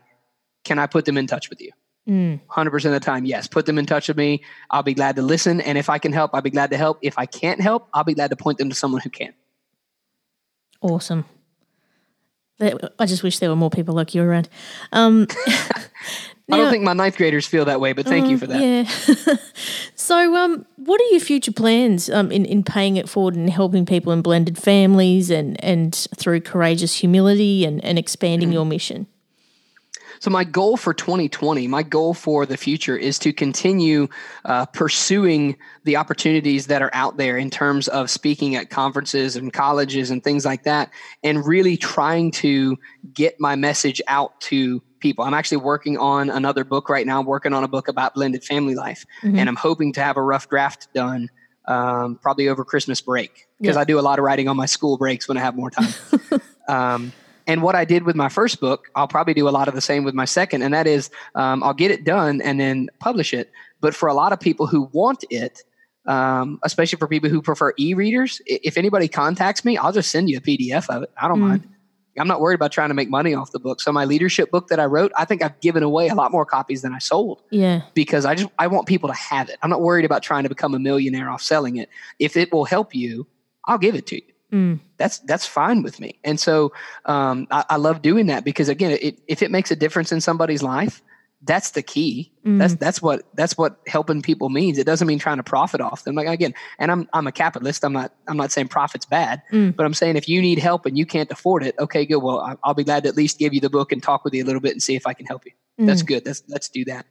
can i put them in touch with you Mm. 100% of the time, yes. Put them in touch with me. I'll be glad to listen. And if I can help, I'll be glad to help. If I can't help, I'll be glad to point them to someone who can. Awesome. I just wish there were more people like you around. Um, I don't think my ninth graders feel that way, but thank you Um, for that. Yeah. so, um, what are your future plans um, in, in paying it forward and helping people in blended families and, and through courageous humility and, and expanding Mm-hmm. your mission? So, my goal for 2020, my goal for the future is to continue uh, pursuing the opportunities that are out there in terms of speaking at conferences and colleges and things like that, and really trying to get my message out to people. I'm actually working on another book right now. I'm working on a book about blended family life, Mhm. and I'm hoping to have a rough draft done um, probably over Christmas break because Yeah. I do a lot of writing on my school breaks when I have more time. um, and what I did with my first book, I'll probably do a lot of the same with my second, and that is um, I'll get it done and then publish it. But for a lot of people who want it, um, especially for people who prefer e-readers, if anybody contacts me, I'll just send you a PDF of it. I don't Mm. mind. I'm not worried about trying to make money off the book. So my leadership book that I wrote, I think I've given away a lot more copies than I sold Yeah. because I just I want people to have it. I'm not worried about trying to become a millionaire off selling it. If it will help you, I'll give it to you. Mm. That's that's fine with me. And so um, I, I love doing that because again, it, if it makes a difference in somebody's life, that's the key. Mm. That's that's what that's what helping people means. It doesn't mean trying to profit off them. Like again, and I'm I'm a capitalist. I'm not I'm not saying profit's bad, Mm. but I'm saying if you need help and you can't afford it, okay, good. Well, I'll be glad to at least give you the book and talk with you a little bit and see if I can help you. That's Mm. good. That's let's do that.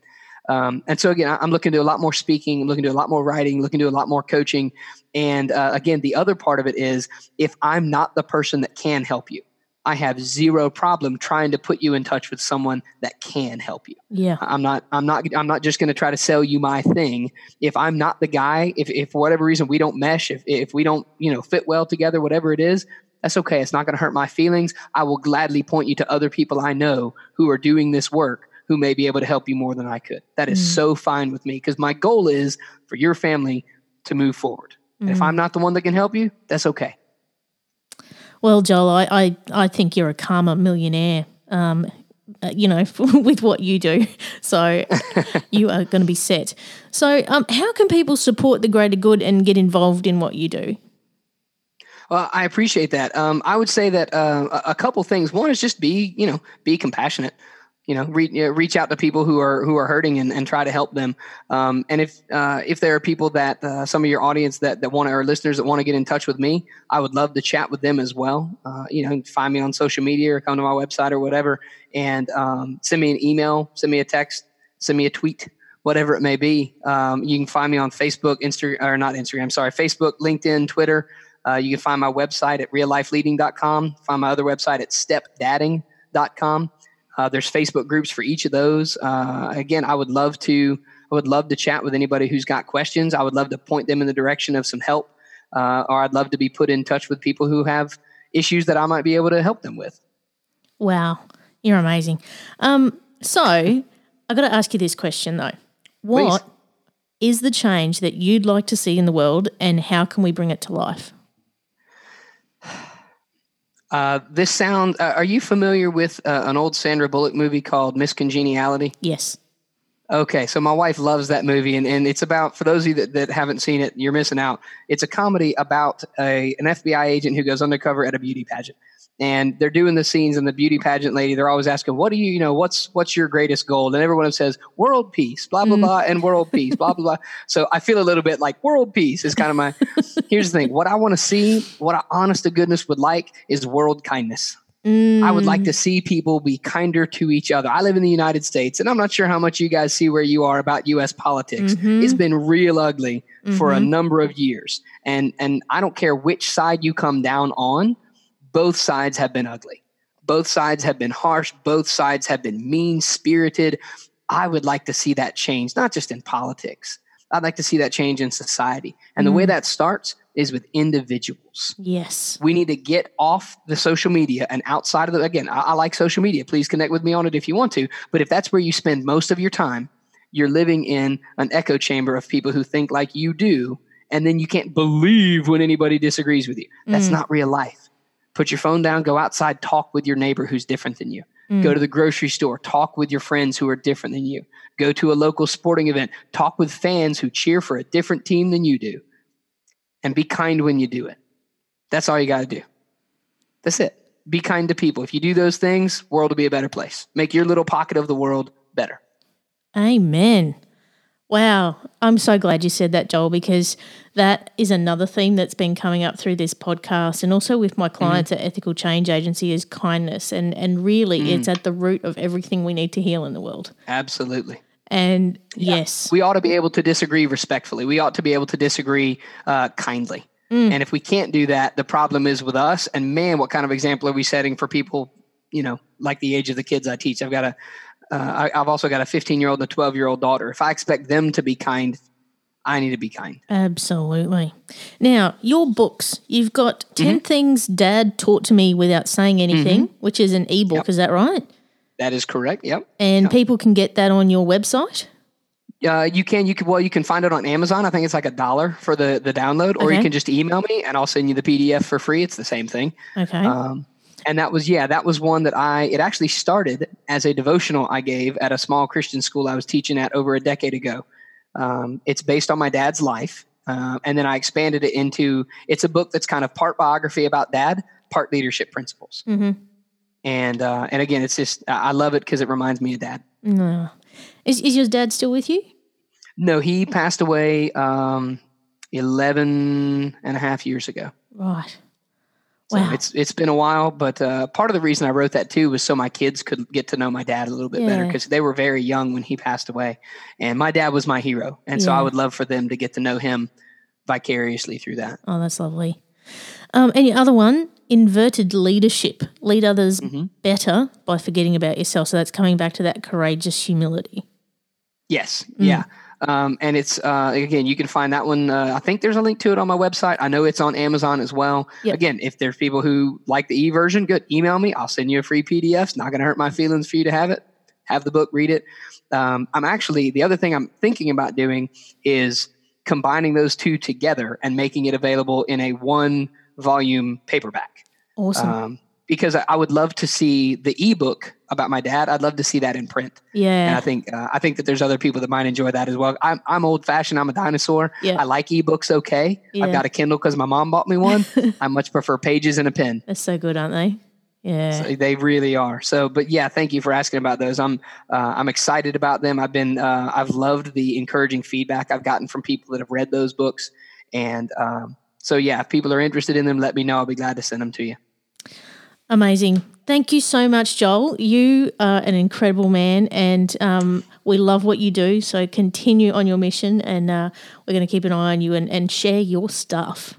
Um, and so again, I'm looking to do a lot more speaking, I'm looking to do a lot more writing, looking to do a lot more coaching. And uh, again, the other part of it is if I'm not the person that can help you, I have zero problem trying to put you in touch with someone that can help you. Yeah. I'm not I'm not I'm not just going to try to sell you my thing. If I'm not the guy, if if for whatever reason we don't mesh, if if we don't, you know, fit well together, whatever it is, that's okay. It's not going to hurt my feelings. I will gladly point you to other people I know who are doing this work who may be able to help you more than I could. That is Mm. so fine with me because my goal is for your family to move forward. And if Mm. I'm not the one that can help you, that's okay. Well, Joel, I, I, I think you're a karma millionaire, um, uh, you know, with what you do. So you are going to be set. So, um, how can people support the greater good and get involved in what you do? Well, I appreciate that. Um, I would say that uh, a couple things. One is just be, you know, be compassionate. You know, know, reach out to people who are who are hurting and, and try to help them. Um, and if uh, if there are people that uh, some of your audience that that want or listeners that want to get in touch with me, I would love to chat with them as well. Uh, you know, find me on social media or come to my website or whatever, and um, send me an email, send me a text, send me a tweet, whatever it may be. Um, you can find me on Facebook, Instagram, or not Instagram, sorry, Facebook, LinkedIn, Twitter. Uh, you can find my website at reallifeleading.com. Find my other website at stepdadding.com. Uh, there's Facebook groups for each of those. Uh, again, I would love to I would love to chat with anybody who's got questions. I would love to point them in the direction of some help, uh, or I'd love to be put in touch with people who have issues that I might be able to help them with. Wow, you're amazing. Um, so I got to ask you this question though: What Please. is the change that you'd like to see in the world, and how can we bring it to life? Uh, this sound. Uh, are you familiar with uh, an old Sandra Bullock movie called Miss Congeniality? Yes. Okay, so my wife loves that movie, and, and it's about for those of you that, that haven't seen it, you're missing out. It's a comedy about a an FBI agent who goes undercover at a beauty pageant, and they're doing the scenes, and the beauty pageant lady, they're always asking, "What do you, you know, what's what's your greatest goal?" And everyone says, "World peace," blah blah mm. blah, and world peace, blah blah blah. So I feel a little bit like world peace is kind of my. here's the thing: what I want to see, what I honest to goodness would like, is world kindness. I would like mm. to see people be kinder to each other. I live in the United States, and I'm not sure how much you guys see where you are about U.S. politics. Mm-hmm. It's been real ugly for a mm-hmm. number of years, and and I don't care which side you come down on. Both sides have been ugly. Both sides have been harsh. Both sides have been mean spirited. I would like to see that change, not just in politics. I'd like to see that change in society, and the way mm. that starts is with individuals Yes. we need to get off the social media and outside of the again I, I like social media please connect with me on it if you want to but if that's where you spend most of your time you're living in an echo chamber of people who think like you do and then you can't believe when anybody disagrees with you that's mm. not real life put your phone down go outside talk with your neighbor who's different than you go to mm. the grocery store talk with your friends who are different than you go to a local sporting event talk with fans who cheer for a different team than you do and be kind when you do it that's all you got to do. That's it. Be kind to people. If you do those things, world will be a better place. Make your little pocket of the world better. Amen. Wow. I'm so glad you said that, Joel, because that is another theme that's been coming up through this podcast and also with my mm-hmm. clients at Ethical Change Agency is kindness. And, and really, mm. it's at the root of everything we need to heal in the world. Absolutely. And yes, We ought to be able to disagree respectfully. We ought to be able to disagree uh, kindly. Mm. And if we can't do that, the problem is with us. And man, what kind of example are we setting for people? You know, like the age of the kids I teach. I've got a, uh, I, I've also got a 15 year old and a 12 year old daughter. If I expect them to be kind, I need to be kind. absolutely. Now, your books, you've got 10 things dad taught to me without saying anything, which is an ebook. Is that right? That is correct. Yep. And people can get that on your website. Uh, you can you can well you can find it on Amazon. I think it's like a dollar for the the download, or Okay. you can just email me and I'll send you the PDF for free. It's the same thing. Okay. Um, and that was yeah, that was one that I it actually started as a devotional I gave at a small Christian school I was teaching at over a decade ago. Um, it's based on my dad's life, uh, and then I expanded it into it's a book that's kind of part biography about dad, part leadership principles. Mhm. And uh, and again, it's just I I love it because it reminds me of dad. no. Is, is your dad still with you? No, he passed away um, 11 and a half years ago. Right. So Wow. it's it's been a while, but uh, part of the reason I wrote that too was so my kids could get to know my dad a little bit better because they were very young when he passed away, and my dad was my hero, and so I would love for them to get to know him vicariously through that. Oh, that's lovely. Um, and your other one, inverted leadership. Lead others Mm-hmm. better by forgetting about yourself. So that's coming back to that courageous humility. Yes, Mm. yeah. Um, and it's uh, again, you can find that one. Uh, I think there's a link to it on my website. I know it's on Amazon as well. Yep. Again, if there's people who like the e version, good. Email me. I'll send you a free PDF. It's not going to hurt my feelings for you to have it. Have the book, read it. Um, I'm actually the other thing I'm thinking about doing is combining those two together and making it available in a one volume paperback. Awesome. Um, because I, would love to see the ebook about my dad. I'd love to see that in print. Yeah. And. I think uh, I think that there's other people that might enjoy that as well. I'm I'm old fashioned. I'm a dinosaur. Yeah. I like ebooks. Okay, Yeah. I've got a Kindle because my mom bought me one. I much prefer pages and a pen. That's so good, aren't they? Yeah. So they really are. So, but yeah, thank you for asking about those. I'm uh, I'm excited about them. I've been uh, I've loved the encouraging feedback I've gotten from people that have read those books, and um, so yeah, if people are interested in them, let me know. I'll be glad to send them to you. Amazing. Thank you so much, Joel. You are an incredible man, and um, we love what you do. So continue on your mission, and uh, we're going to keep an eye on you and, and share your stuff.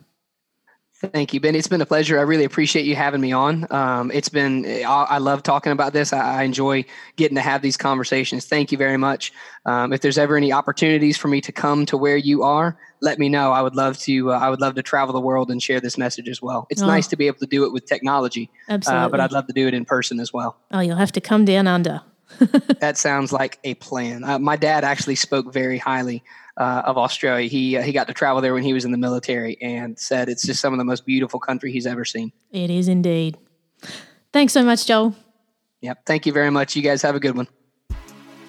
Thank you, Ben. It's been a pleasure. I really appreciate you having me on. Um, it's been, I, love talking about this. I, I, enjoy getting to have these conversations. Thank you very much. Um, if there's ever any opportunities for me to come to where you are, let me know. I would love to, uh, I would love to travel the world and share this message as well. It's oh. nice to be able to do it with technology, Absolutely. Uh, but I'd love to do it in person as well. Oh, you'll have to come down under. that sounds like a plan. Uh, my dad actually spoke very highly uh, of Australia. He uh, he got to travel there when he was in the military and said it's just some of the most beautiful country he's ever seen. It is indeed. Thanks so much, Joel. Yep. Thank you very much. You guys have a good one.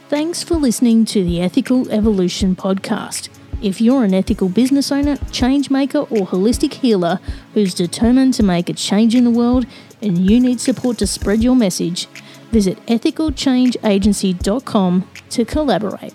Thanks for listening to the Ethical Evolution podcast. If you're an ethical business owner, change maker, or holistic healer who's determined to make a change in the world and you need support to spread your message, visit ethicalchangeagency.com to collaborate.